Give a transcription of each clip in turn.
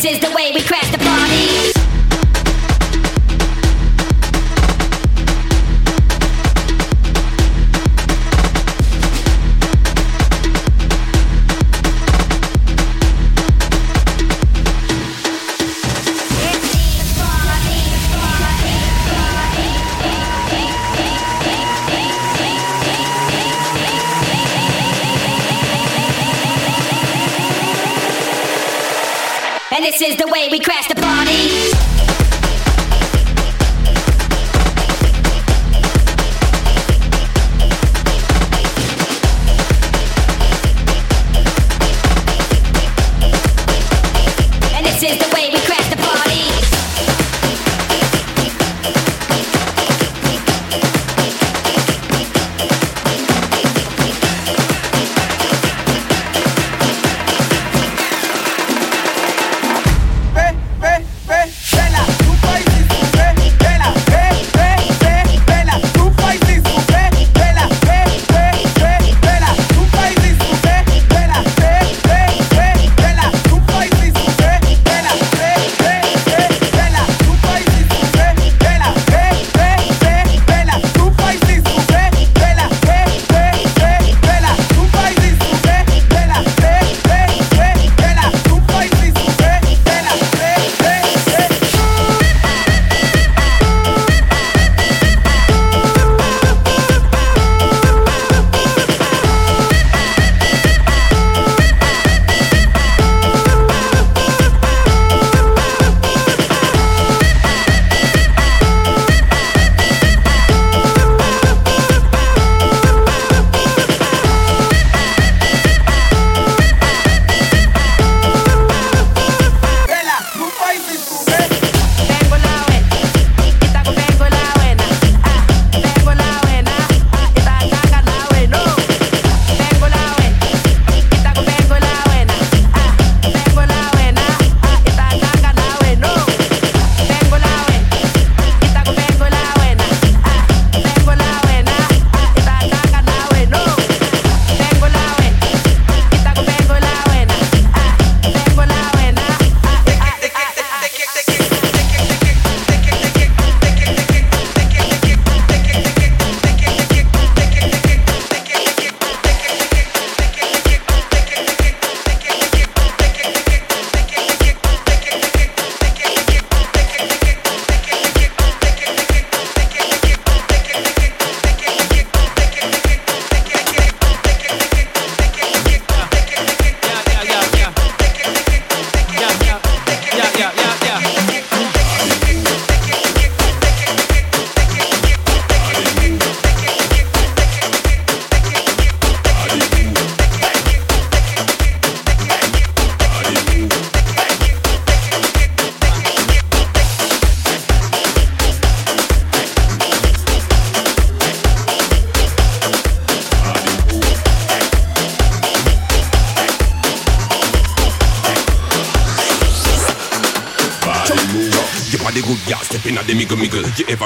This is the way we crash the party.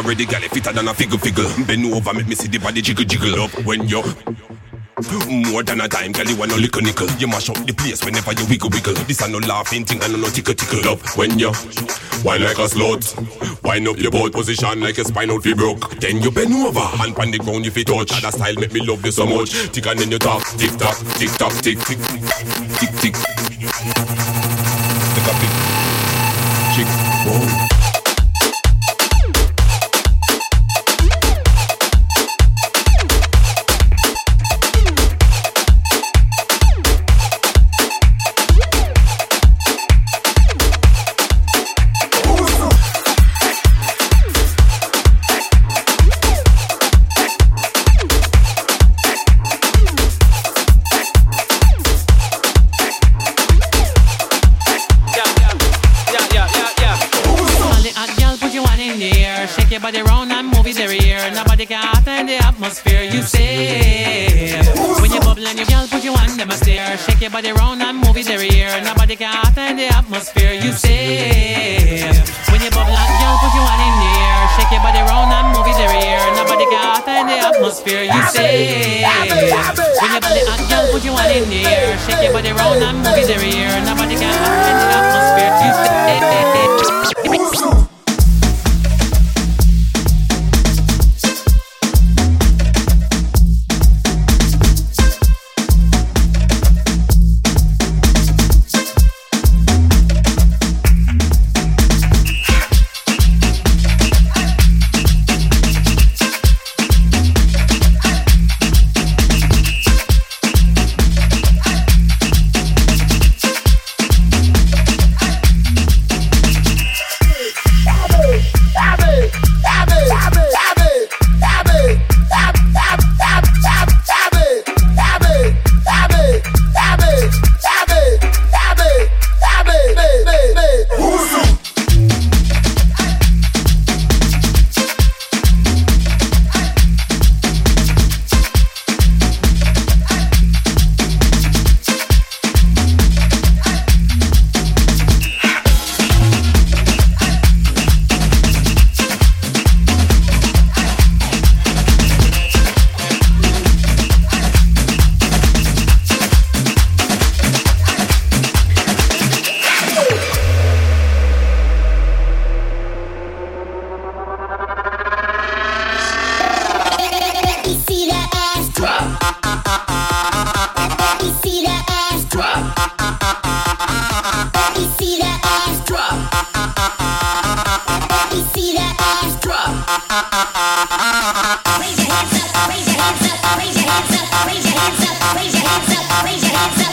Already gal fitter than a figure figure. Bend over, make me see the body jiggle jiggle up when you more than a time, girl, you want no lickle nickel. You mash up the place whenever you wiggle wiggle. This a no laughing thing, and no tickle tickle up when you wine like a slut. Wind up your boat position like a spinal fee broke. Then you bend over, hand on the ground if you touch. That style make me love you so much. Tick and then you talk, tick tock, tick tock, tick tick tick tick. Tick atmosphere you say. Bring your body up, girl, put your one in here. Shake your body round and move it every year. Nobody can match the atmosphere you say.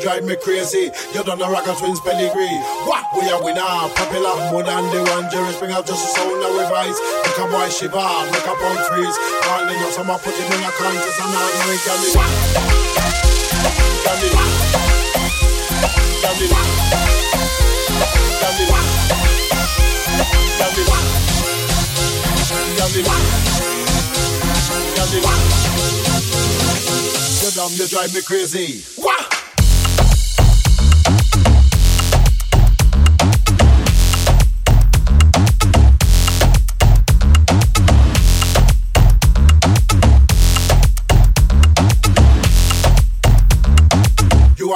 drive me crazy. You done a rock twins pedigree. What? We are winner, popular more than the one. Jerry Springer just a sound of revise. Make a boy shiver, make a punk freeze. Calling you some put him in a contest and not know it can be. Can be. Can be. Can be. Can be. Can be. Can be. Dumb, you drive me crazy. What?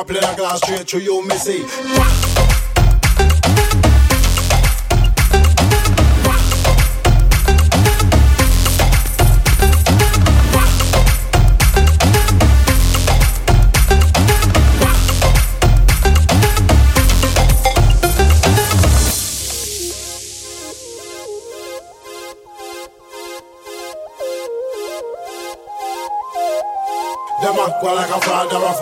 You are a glass straight to you, missy.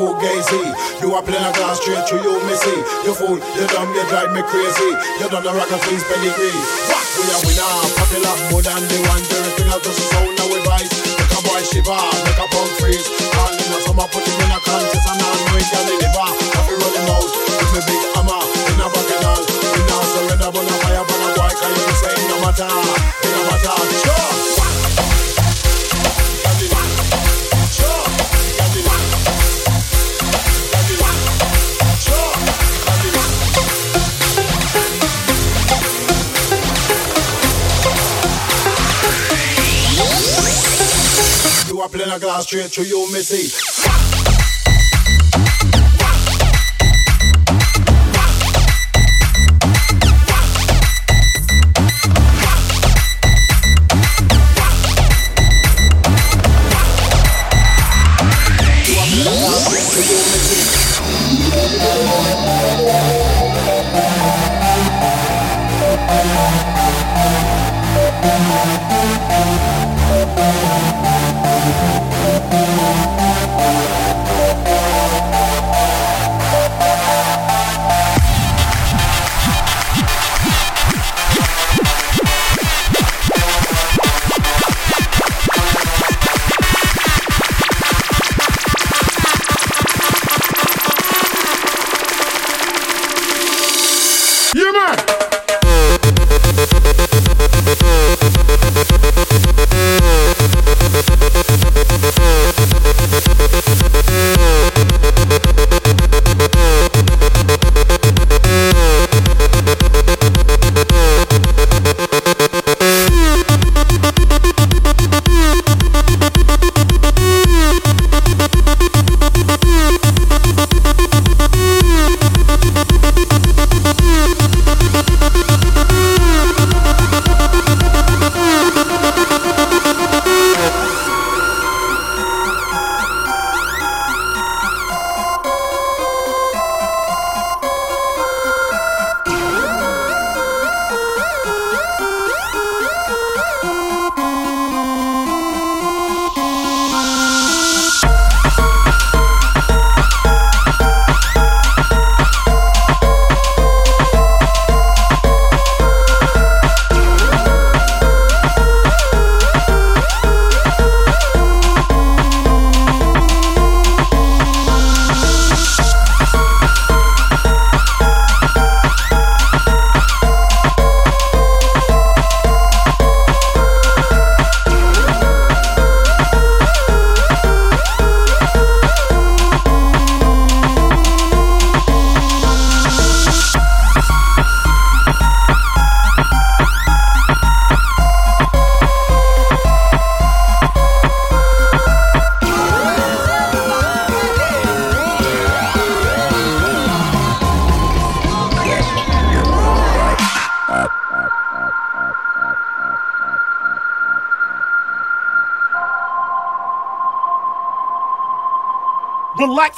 A fugazi. You are playing a glass straight to you, missy. You fool, you dumb, you drive me crazy. You done the rock and please pedigree. What? We are winner, popular more than the one. Everything else just a sound now we vice. Make a boy shiver, make a punk freeze. Calling us, some put him in a contest and I'm going to deliver. Happy rolling out with me big hammer in a bacchanal. We now surrender, but a fire, but a boy can you say no matter, it no matter. Sure. Are playing a glass straight to you, missy. You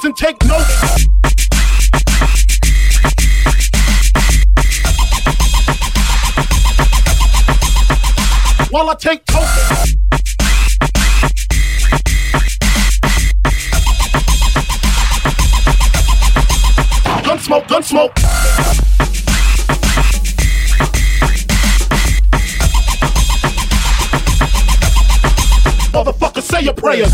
and take notes. While I take notes. Gun smoke, gun smoke. Motherfucker, say your prayers.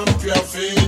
não quer. É assim.